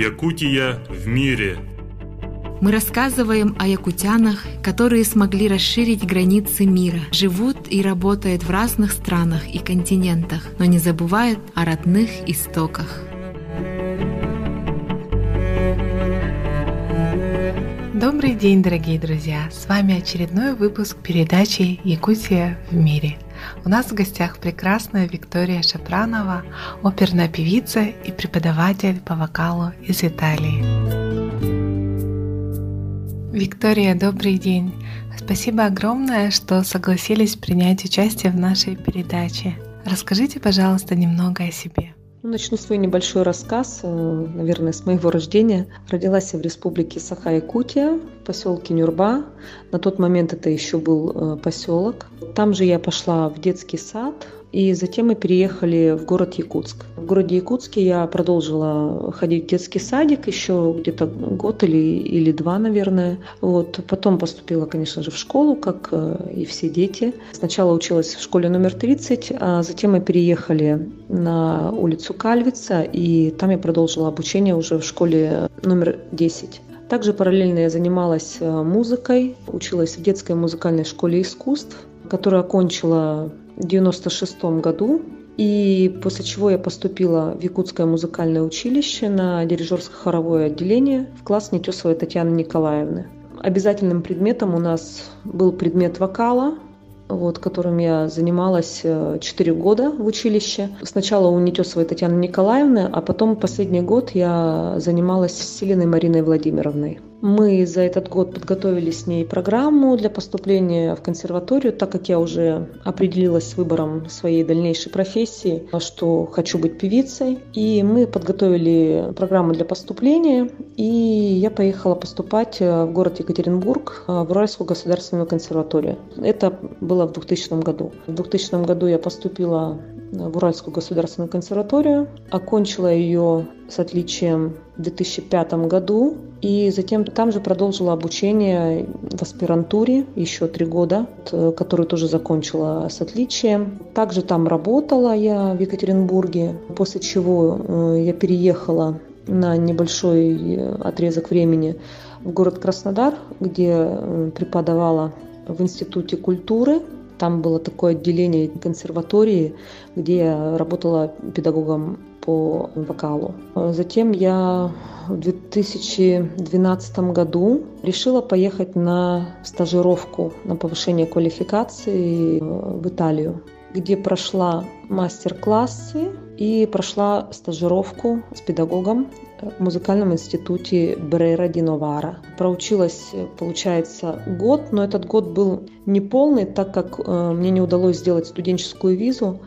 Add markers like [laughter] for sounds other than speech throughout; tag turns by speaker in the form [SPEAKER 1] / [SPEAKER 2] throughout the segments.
[SPEAKER 1] Якутия в мире.
[SPEAKER 2] Мы рассказываем о якутянах, которые смогли расширить границы мира, живут и работают в разных странах и континентах, но не забывают о родных истоках.
[SPEAKER 3] Добрый день, дорогие друзья! С вами очередной выпуск передачи «Якутия в мире». У нас в гостях прекрасная Виктория Шапранова, оперная певица и преподаватель по вокалу из Италии. Виктория, добрый день! Спасибо огромное, что согласились принять участие в нашей передаче. Расскажите, пожалуйста, немного о себе.
[SPEAKER 4] Ну, начну свой небольшой рассказ, э, наверное, с моего рождения. Родилась я в республике Саха-Якутия, поселке Нюрба. На тот момент это еще был э, поселок. Там же я пошла в детский сад, и затем мы переехали в город Якутск. В городе Якутске я продолжила ходить в детский садик еще где-то год или, или два, наверное. Вот. Потом поступила, конечно же, в школу, как э, и все дети. Сначала училась в школе номер 30, а затем мы переехали на улицу Кальвица, и там я продолжила обучение уже в школе номер 10. Также параллельно я занималась э, музыкой, училась в детской музыкальной школе искусств, которую окончила 1996 году. И после чего я поступила в Якутское музыкальное училище на дирижерско-хоровое отделение в класс Нетесовой Татьяны Николаевны. Обязательным предметом у нас был предмет вокала, вот, которым я занималась 4 э, года в училище. Сначала у Нетесовой Татьяны Николаевны, а потом последний год я занималась с Селиной Мариной Владимировной. Мы за этот год подготовили с ней программу для поступления в консерваторию, так как я уже определилась с выбором своей дальнейшей профессии, что хочу быть певицей. И мы подготовили программу для поступления, и я поехала поступать в город Екатеринбург в Уральскую государственную консерваторию. Это было в 2000 году. В 2000 году я поступила в Уральскую государственную консерваторию, окончила ее с отличием в 2005 году и затем там же продолжила обучение в аспирантуре еще три года, которую тоже закончила с отличием. Также там работала я в Екатеринбурге, после чего э, я переехала на небольшой отрезок времени в город Краснодар, где э, преподавала в Институте культуры там было такое отделение консерватории, где я работала педагогом по вокалу. Затем я в 2012 году решила поехать на стажировку на повышение квалификации в Италию, где прошла мастер-классы и прошла стажировку с педагогом в музыкальном институте Брейра Диновара. Проучилась, получается, год, но этот год был неполный, так как э, мне не удалось сделать студенческую визу,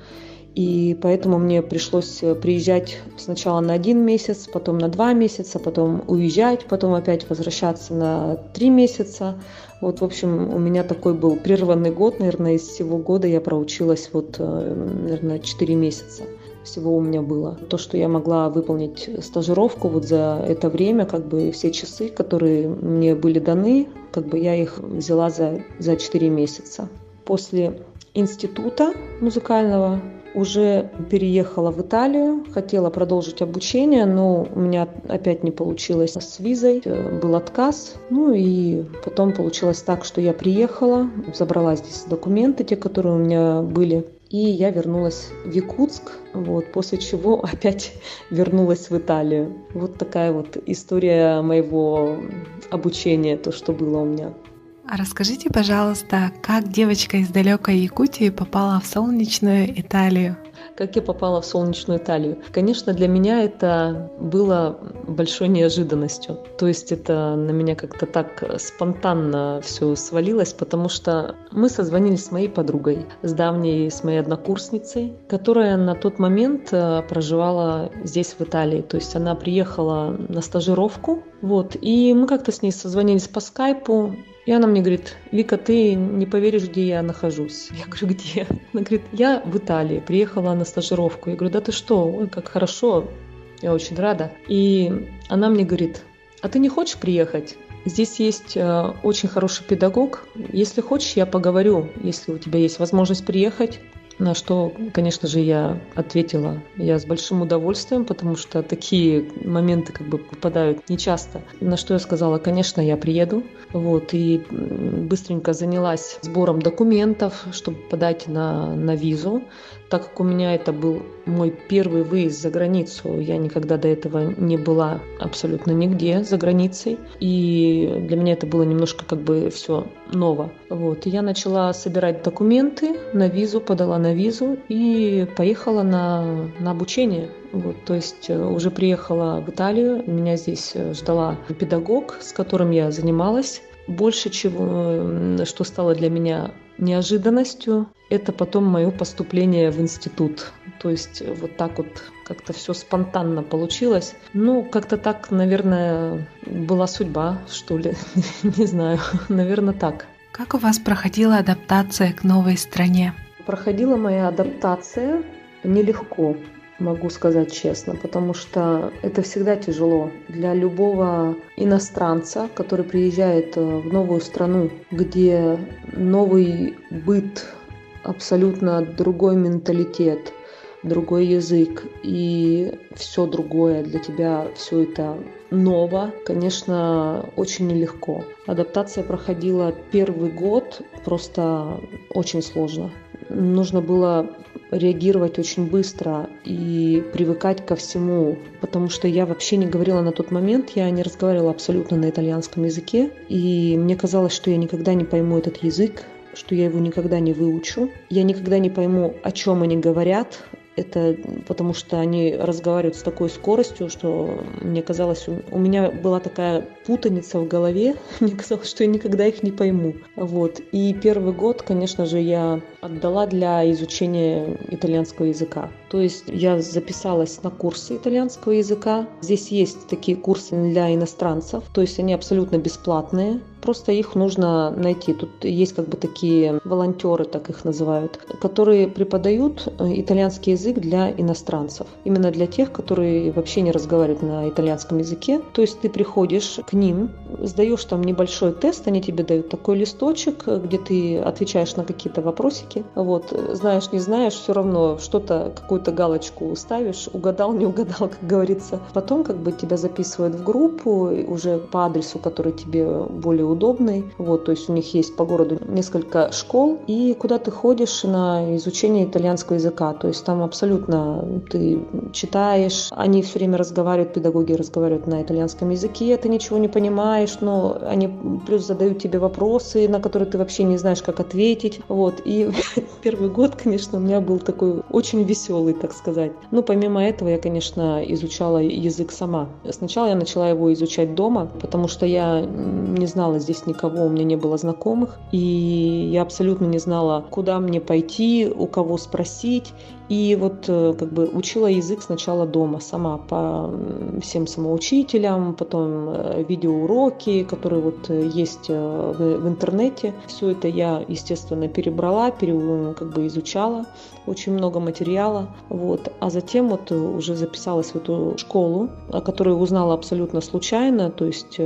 [SPEAKER 4] и поэтому мне пришлось приезжать сначала на один месяц, потом на два месяца, потом уезжать, потом опять возвращаться на три месяца. Вот, в общем, у меня такой был прерванный год, наверное, из всего года я проучилась вот, э, наверное, четыре месяца всего у меня было. То, что я могла выполнить стажировку вот за это время, как бы все часы, которые мне были даны, как бы я их взяла за, за 4 месяца. После института музыкального уже переехала в Италию, хотела продолжить обучение, но у меня опять не получилось с визой, был отказ. Ну и потом получилось так, что я приехала, забрала здесь документы, те, которые у меня были, и я вернулась в Якутск, вот, после чего [laughs] опять вернулась в Италию. Вот такая вот история моего обучения, то, что было у меня.
[SPEAKER 3] А расскажите, пожалуйста, как девочка из далекой Якутии попала в солнечную Италию?
[SPEAKER 4] Как я попала в солнечную Италию. Конечно, для меня это было большой неожиданностью. То есть это на меня как-то так спонтанно все свалилось, потому что мы созвонились с моей подругой, с давней, с моей однокурсницей, которая на тот момент э, проживала здесь, в Италии. То есть она приехала на стажировку, вот, и мы как-то с ней созвонились по скайпу, и она мне говорит, Вика, ты не поверишь, где я нахожусь. Я говорю, где? Она говорит, я в Италии, приехала на стажировку. Я говорю, да ты что, ой, как хорошо, я очень рада. И она мне говорит, а ты не хочешь приехать? Здесь есть э, очень хороший педагог. Если хочешь, я поговорю, если у тебя есть возможность приехать. На что, конечно же, я ответила, я с большим удовольствием, потому что такие моменты как бы попадают нечасто. На что я сказала, конечно, я приеду. Вот, и быстренько занялась сбором документов, чтобы подать на, на визу. Так как у меня это был мой первый выезд за границу, я никогда до этого не была абсолютно нигде за границей. И для меня это было немножко как бы все ново. Вот. И я начала собирать документы на визу, подала на визу и поехала на, на обучение. Вот, то есть э, уже приехала в Италию, меня здесь э, ждала педагог, с которым я занималась. Больше чего, что стало для меня неожиданностью, это потом мое поступление в институт. То есть вот так вот как-то все спонтанно получилось. Ну, как-то так, наверное, была судьба, что ли. [laughs] Не знаю, наверное, так.
[SPEAKER 3] Как у вас проходила адаптация к новой стране?
[SPEAKER 4] Проходила моя адаптация нелегко могу сказать честно, потому что это всегда тяжело для любого иностранца, который приезжает э, в новую страну, где новый быт, абсолютно другой менталитет, другой язык и все другое для тебя, все это ново, конечно, очень нелегко. Адаптация проходила первый год просто очень сложно. Нужно было реагировать очень быстро и привыкать ко всему, потому что я вообще не говорила на тот момент, я не разговаривала абсолютно на итальянском языке, и мне казалось, что я никогда не пойму этот язык, что я его никогда не выучу. Я никогда не пойму, о чем они говорят, это потому что они разговаривают с такой скоростью, что мне казалось, у меня была такая путаница в голове, [laughs] мне казалось, что я никогда их не пойму. Вот. И первый год, конечно же, я отдала для изучения итальянского языка. То есть я записалась на курсы итальянского языка. Здесь есть такие курсы для иностранцев, то есть они абсолютно бесплатные. Просто их нужно найти. Тут есть как бы такие волонтеры, так их называют, которые преподают э, итальянский язык для иностранцев. Именно для тех, которые вообще не разговаривают на итальянском языке. То есть ты приходишь к ним, сдаешь там небольшой тест, они тебе дают такой листочек, где ты отвечаешь на какие-то вопросики. Вот, знаешь, не знаешь, все равно что-то, какую-то галочку ставишь, угадал, не угадал, [laughs] как говорится. Потом как бы тебя записывают в группу уже по адресу, который тебе более удобный. Вот, то есть у них есть по городу несколько школ, и куда ты ходишь на изучение итальянского языка. То есть там абсолютно ты читаешь, они все время разговаривают, педагоги разговаривают на итальянском языке, ты ничего не понимаешь, но они плюс задают тебе вопросы, на которые ты вообще не знаешь, как ответить. Вот, и [laughs] первый год, конечно, у меня был такой очень веселый, так сказать. Но помимо этого я, конечно, изучала язык сама. Сначала я начала его изучать дома, потому что я не знала здесь никого, у меня не было знакомых, и я абсолютно не знала, куда мне пойти, у кого спросить. И вот э, как бы учила язык сначала дома сама по всем самоучителям, потом э, видеоуроки, которые вот э, есть в, интернете. Все это я, естественно, перебрала, пере, как бы изучала, очень много материала. Вот. А затем вот уже записалась в эту школу, о которой узнала абсолютно случайно, то есть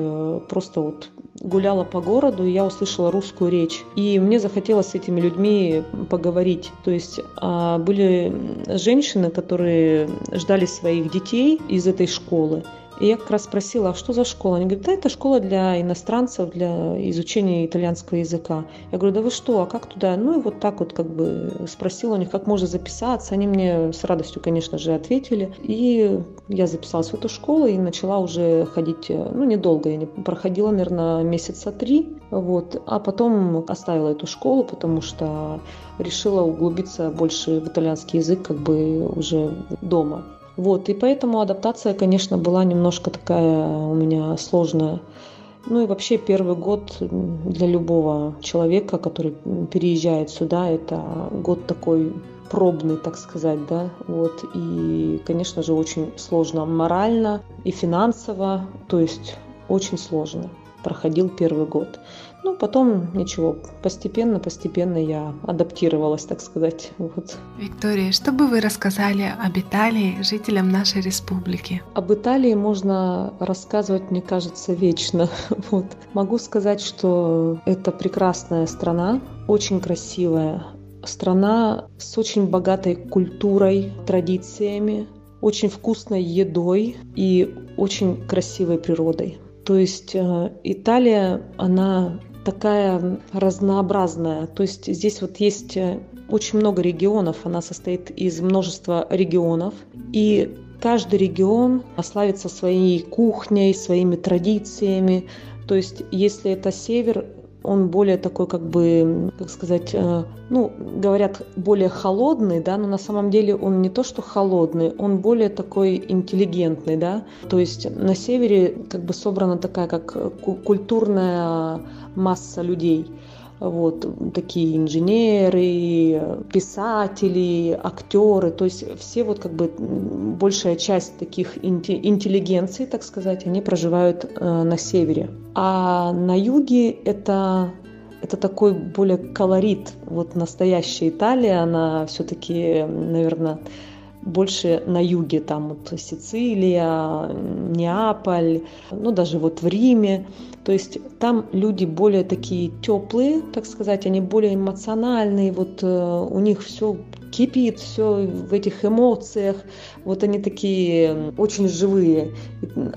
[SPEAKER 4] просто вот гуляла по городу, и я услышала русскую речь. И мне захотелось с этими людьми поговорить. То есть а, были женщины, которые ждали своих детей из этой школы. И я как раз спросила, а что за школа? Они говорят, да, это школа для иностранцев, для изучения итальянского языка. Я говорю, да вы что, а как туда? Ну и вот так вот как бы спросила у них, как можно записаться. Они мне с радостью, конечно же, ответили. И я записалась в эту школу и начала уже ходить, ну недолго, я не проходила, наверное, месяца три. Вот. А потом оставила эту школу, потому что решила углубиться больше в итальянский язык как бы уже дома. Вот, и поэтому адаптация, конечно, была немножко такая у меня сложная. Ну и вообще первый год для любого человека, который переезжает сюда, это год такой пробный, так сказать, да, вот, и, конечно же, очень сложно морально и финансово, то есть очень сложно проходил первый год. Ну, потом ничего, постепенно, постепенно я адаптировалась, так сказать. Вот.
[SPEAKER 3] Виктория, что бы вы рассказали об Италии жителям нашей республики?
[SPEAKER 4] Об Италии можно рассказывать, мне кажется, вечно. [laughs] Вот. Могу сказать, что это прекрасная страна, очень красивая, страна с очень богатой культурой, традициями, очень вкусной едой и очень красивой природой. То есть э, Италия, она такая разнообразная. То есть здесь вот есть э, очень много регионов, она состоит из множества регионов. И каждый регион славится своей кухней, своими традициями. То есть если это север, он более такой, как бы, как сказать, э, ну, говорят, более холодный, да, но на самом деле он не то, что холодный, он более такой интеллигентный, да. То есть на севере как бы собрана такая, как культурная масса людей вот такие инженеры, писатели, актеры, то есть все вот как бы большая часть таких интеллигенций, так сказать, они проживают э, на севере. А на юге это это такой более колорит. Вот настоящая Италия, она все-таки, наверное, больше на юге, там вот Сицилия, Неаполь, ну даже вот в Риме. То есть там люди более такие теплые, так сказать, они более эмоциональные, вот э, у них все кипит, все в этих эмоциях, вот они такие очень живые.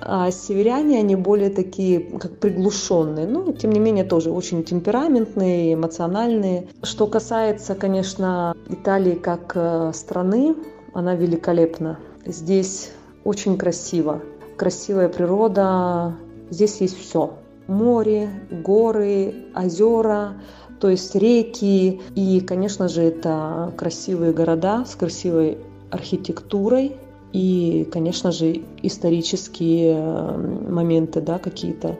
[SPEAKER 4] А северяне, они более такие, как приглушенные, но тем не менее тоже очень темпераментные, эмоциональные. Что касается, конечно, Италии как э, страны, она великолепна. Здесь очень красиво. Красивая природа. Здесь есть все. Море, горы, озера, то есть реки. И, конечно же, это красивые города с красивой архитектурой. И, конечно же, исторические э, моменты, да, какие-то.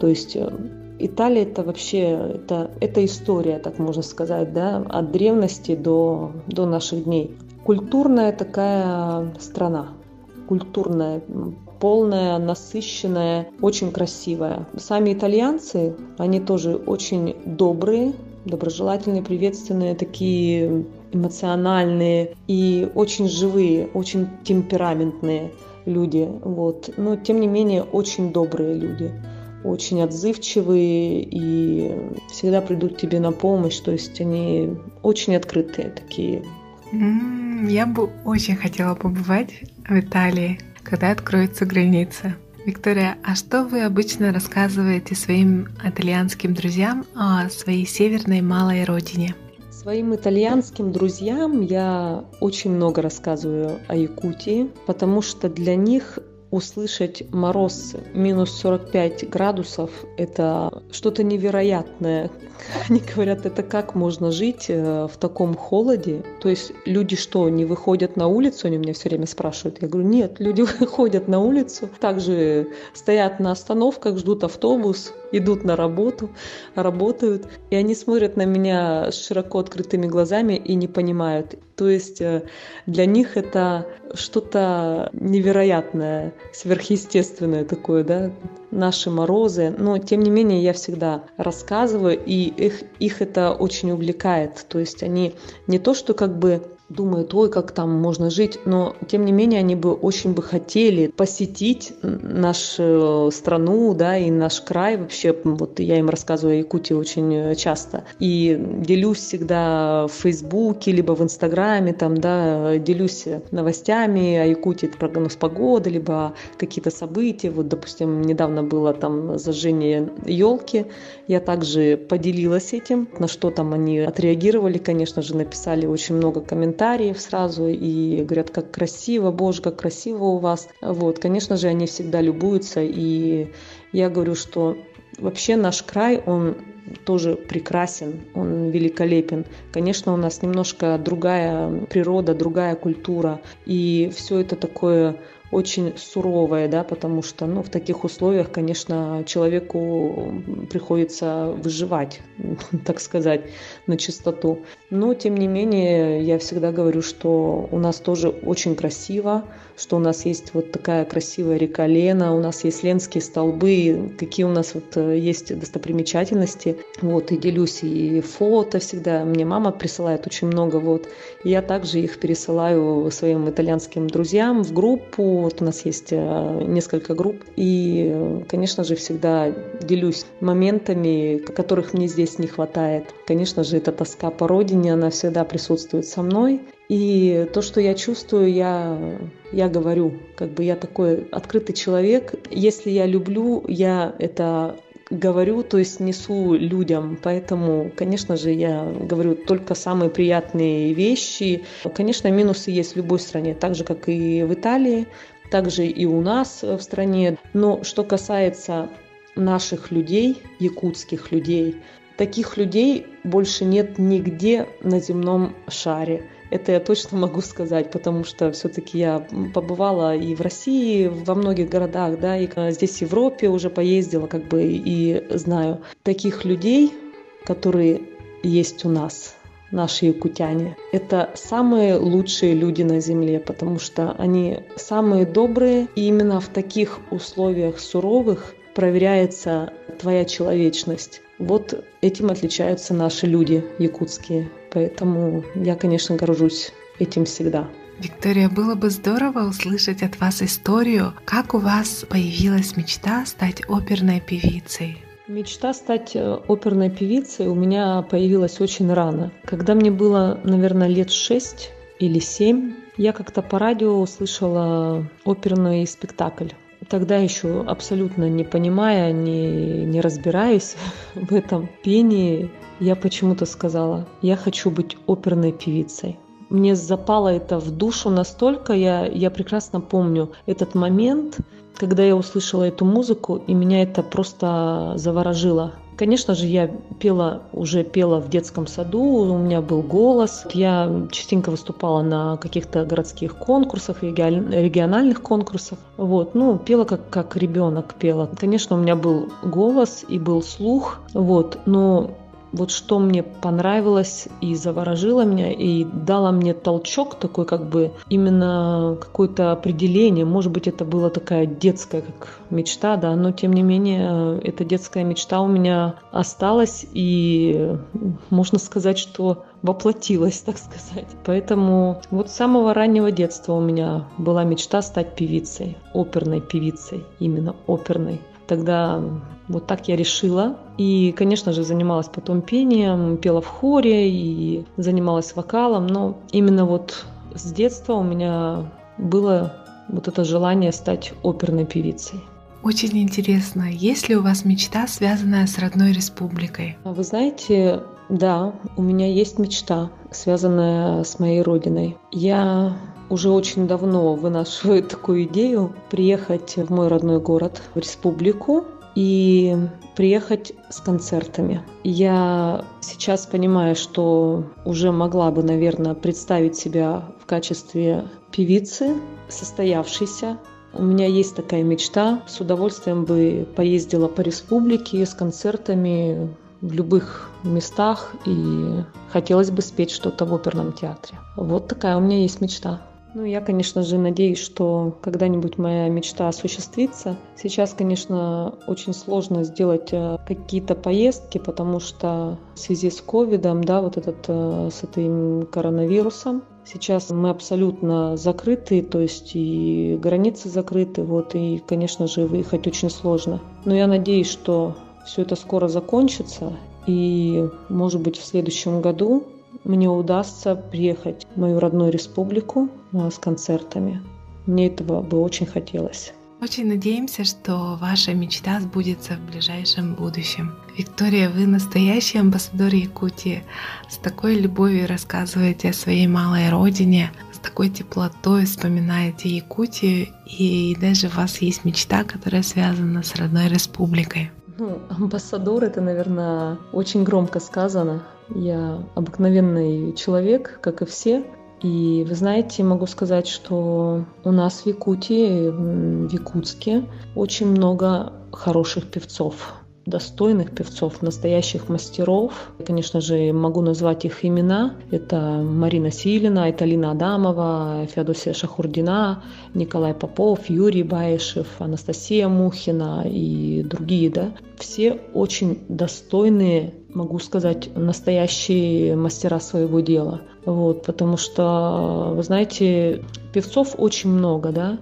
[SPEAKER 4] То есть э, Италия это вообще это, это история, так можно сказать, да, от древности до, до наших дней культурная такая страна, культурная, полная, насыщенная, очень красивая. Сами итальянцы, они тоже очень добрые, доброжелательные, приветственные, такие эмоциональные и очень живые, очень темпераментные люди. Вот. Но тем не менее очень добрые люди очень отзывчивые и всегда придут тебе на помощь. То есть они очень открытые такие.
[SPEAKER 3] Я бы очень хотела побывать в Италии, когда откроются границы. Виктория, а что вы обычно рассказываете своим итальянским друзьям о своей северной малой родине?
[SPEAKER 4] Своим итальянским друзьям я очень много рассказываю о Якутии, потому что для них услышать мороз минус 45 градусов – это что-то невероятное. [laughs] Они говорят, это как можно жить э, в таком холоде? То есть люди что, не выходят на улицу? Они меня все время спрашивают. Я говорю, нет, люди [laughs] выходят на улицу, также стоят на остановках, ждут автобус, идут на работу, работают, и они смотрят на меня с широко открытыми глазами и не понимают. То есть э, для них это что-то невероятное, сверхъестественное такое, да, наши морозы. Но тем не менее я всегда рассказываю, и их, их это очень увлекает. То есть они не то, что как бы думают, ой, как там можно жить, но тем не менее они бы очень бы хотели посетить нашу страну, да, и наш край. Вообще, вот я им рассказываю о Якутии очень часто, и делюсь всегда в Фейсбуке, либо в Инстаграме, там, да, делюсь новостями о Якутии, это прогноз погоды, либо какие-то события, вот, допустим, недавно было там зажжение елки, я также поделилась этим, на что там они отреагировали, конечно же, написали очень много комментариев, комментариев сразу и говорят, как красиво, боже, как красиво у вас. Вот, конечно же, они всегда любуются, и я говорю, что вообще наш край, он тоже прекрасен, он великолепен. Конечно, у нас немножко другая природа, другая культура, и все это такое очень суровое, да, потому что, ну, в таких условиях, конечно, человеку приходится выживать, [laughs] так сказать, на чистоту. Но, тем не менее, я всегда говорю, что у нас тоже очень красиво, что у нас есть вот такая красивая река Лена, у нас есть Ленские столбы, какие у нас вот э, есть достопримечательности. Вот, и делюсь и фото всегда. Мне мама присылает очень много, вот. И я также их пересылаю своим итальянским друзьям в группу, Вот у нас есть э, несколько групп. И, конечно же, всегда делюсь моментами, которых мне здесь не хватает. Конечно же, эта тоска по родине, она всегда присутствует со мной. И то, что я чувствую, я, я говорю. Как бы я такой открытый человек. Если я люблю, я это говорю, то есть несу людям. Поэтому, конечно же, я говорю только самые приятные вещи. Конечно, минусы есть в любой стране, так же, как и в Италии, также и у нас в стране. Но что касается наших людей, якутских людей, таких людей больше нет нигде на земном шаре. Это я точно могу сказать, потому что все-таки я побывала и в России, во многих городах, да, и здесь в Европе уже поездила, как бы, и знаю таких людей, которые есть у нас, наши якутяне. Это самые лучшие люди на Земле, потому что они самые добрые, и именно в таких условиях суровых проверяется твоя человечность. Вот этим отличаются наши люди якутские. Поэтому я, конечно, горжусь этим всегда.
[SPEAKER 3] Виктория, было бы здорово услышать от вас историю, как у вас появилась мечта стать оперной певицей.
[SPEAKER 4] Мечта стать э, оперной певицей у меня появилась очень рано. Когда мне было, наверное, лет шесть или семь, я как-то по радио услышала оперный спектакль. Тогда еще абсолютно не понимая, не, не разбираясь [laughs] в этом пении, я почему-то сказала, я хочу быть оперной певицей. Мне запало это в душу настолько, я, я прекрасно помню этот момент, когда я услышала эту музыку, и меня это просто заворожило. Конечно же, я пела, уже пела в детском саду, у меня был голос. Я частенько выступала на каких-то городских конкурсах, региональных конкурсах. Вот, ну, пела как, как ребенок пела. Конечно, у меня был голос и был слух, вот, но вот что мне понравилось и заворожило меня, и дало мне толчок такой, как бы именно какое-то определение. Может быть, это была такая детская как мечта, да, но тем не менее, эта детская мечта у меня осталась, и можно сказать, что воплотилась, так сказать. Поэтому вот с самого раннего детства у меня была мечта стать певицей, оперной певицей, именно оперной. Тогда вот так я решила. И, конечно же, занималась потом пением, пела в хоре и занималась вокалом. Но именно вот с детства у меня было вот это желание стать оперной певицей.
[SPEAKER 3] Очень интересно, есть ли у вас мечта, связанная с родной республикой?
[SPEAKER 4] Вы знаете, да, у меня есть мечта, связанная с моей родиной. Я уже очень давно вынашиваю [laughs] такую идею приехать в мой родной город, в республику, и приехать с концертами. Я сейчас понимаю, что уже могла бы, наверное, представить себя в качестве певицы, состоявшейся. У меня есть такая мечта. С удовольствием бы поездила по республике с концертами в любых местах и хотелось бы спеть что-то в оперном театре. Вот такая у меня есть мечта. Ну, я, конечно же, надеюсь, что когда-нибудь моя мечта осуществится. Сейчас, конечно, очень сложно сделать э, какие-то поездки, потому что в связи с ковидом, да, вот этот, э, с этим коронавирусом, Сейчас мы абсолютно закрыты, то есть и границы закрыты, вот, и, конечно же, выехать очень сложно. Но я надеюсь, что все это скоро закончится, и, может быть, в следующем году мне удастся приехать в мою родную республику а, с концертами. Мне этого бы очень хотелось.
[SPEAKER 3] Очень надеемся, что ваша мечта сбудется в ближайшем будущем. Виктория, вы настоящий амбассадор Якутии. С такой любовью рассказываете о своей малой родине, с такой теплотой вспоминаете Якутию, и даже у вас есть мечта, которая связана с родной республикой.
[SPEAKER 4] Ну, амбассадор это, наверное, очень громко сказано. Я обыкновенный человек, как и все. И вы знаете, могу сказать, что у нас в Якутии, в Якутске, очень много хороших певцов достойных певцов, настоящих мастеров. Я, конечно же, могу назвать их имена. Это Марина Силина, это Лина Адамова, Феодосия Шахурдина, Николай Попов, Юрий Баишев, Анастасия Мухина и другие. Да? Все очень достойные, могу сказать, настоящие мастера своего дела. Вот, потому что, вы знаете, певцов очень много, да,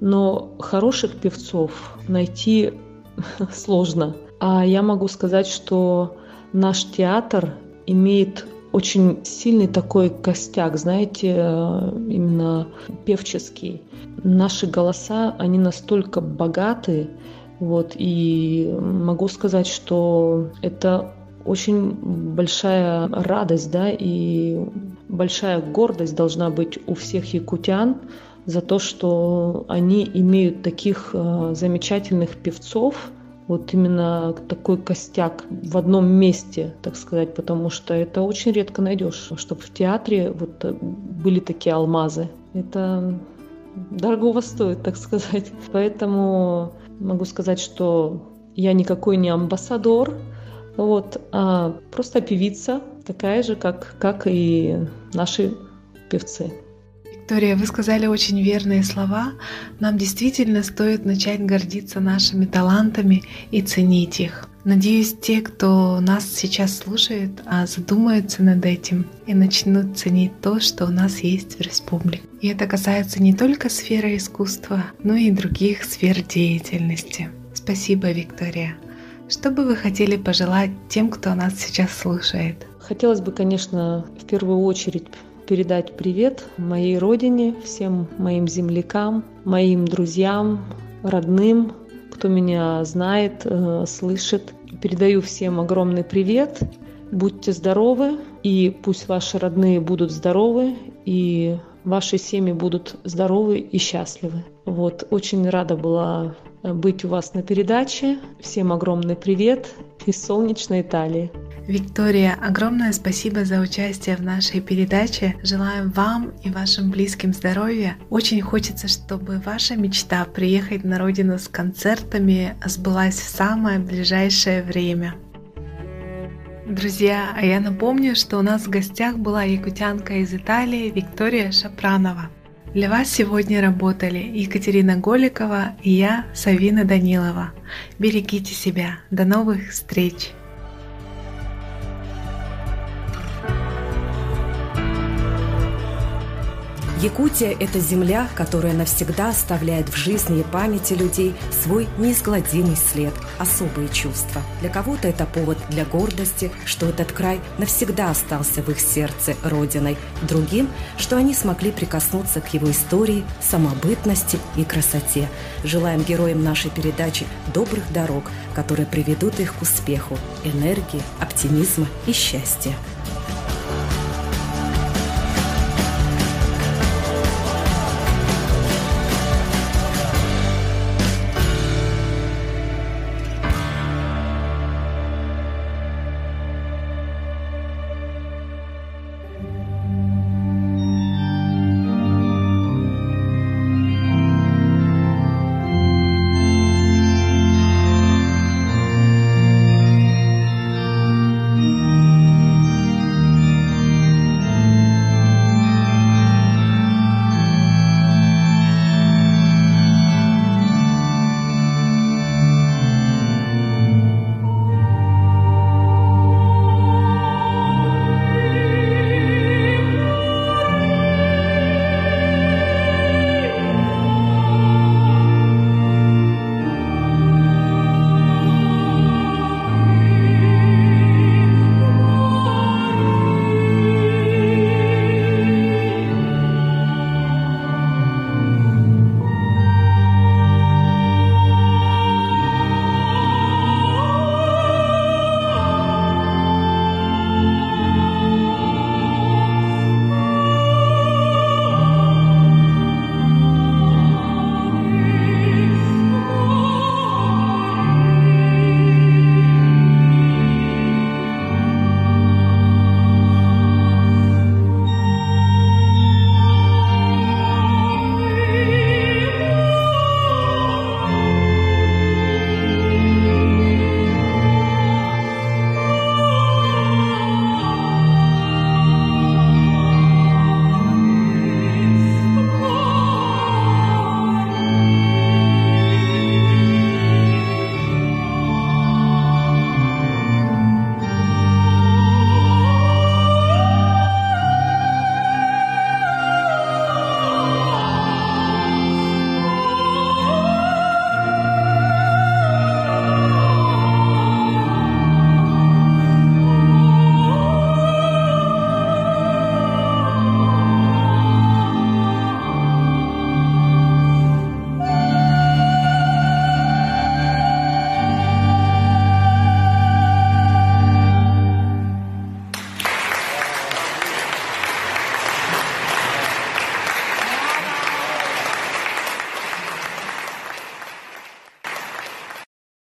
[SPEAKER 4] но хороших певцов найти [laughs] сложно. А я могу сказать, что наш театр имеет очень сильный такой костяк, знаете, именно певческий. Наши голоса, они настолько богаты, вот, и могу сказать, что это очень большая радость, да, и большая гордость должна быть у всех якутян за то, что они имеют таких э, замечательных певцов, вот именно такой костяк в одном месте, так сказать, потому что это очень редко найдешь, чтобы в театре вот э, были такие алмазы. Это дорого стоит, так сказать. Поэтому могу сказать, что я никакой не амбассадор, вот, а просто певица, такая же, как, как и наши певцы.
[SPEAKER 3] Виктория, вы сказали очень верные слова. Нам действительно стоит начать гордиться нашими талантами и ценить их. Надеюсь, те, кто нас сейчас слушает, а задумаются над этим и начнут ценить то, что у нас есть в республике. И это касается не только сферы искусства, но и других сфер деятельности. Спасибо, Виктория. Что бы вы хотели пожелать тем, кто нас сейчас слушает?
[SPEAKER 4] Хотелось бы, конечно, в первую очередь передать привет моей родине, всем моим землякам, моим друзьям, родным, кто меня знает, э, слышит. Передаю всем огромный привет. Будьте здоровы, и пусть ваши родные будут здоровы, и ваши семьи будут здоровы и счастливы. Вот, очень рада была быть у вас на передаче. Всем огромный привет из солнечной Италии.
[SPEAKER 3] Виктория, огромное спасибо за участие в нашей передаче. Желаем вам и вашим близким здоровья. Очень хочется, чтобы ваша мечта приехать на родину с концертами сбылась в самое ближайшее время. Друзья, а я напомню, что у нас в гостях была якутянка из Италии Виктория Шапранова. Для вас сегодня работали Екатерина Голикова и я, Савина Данилова. Берегите себя. До новых встреч!
[SPEAKER 5] Якутия – это земля, которая навсегда оставляет в жизни и памяти людей свой неизгладимый след, особые чувства. Для кого-то это повод для гордости, что этот край навсегда остался в их сердце родиной. Другим, что они смогли прикоснуться к его истории, самобытности и красоте. Желаем героям нашей передачи добрых дорог, которые приведут их к успеху, энергии, оптимизма и счастья.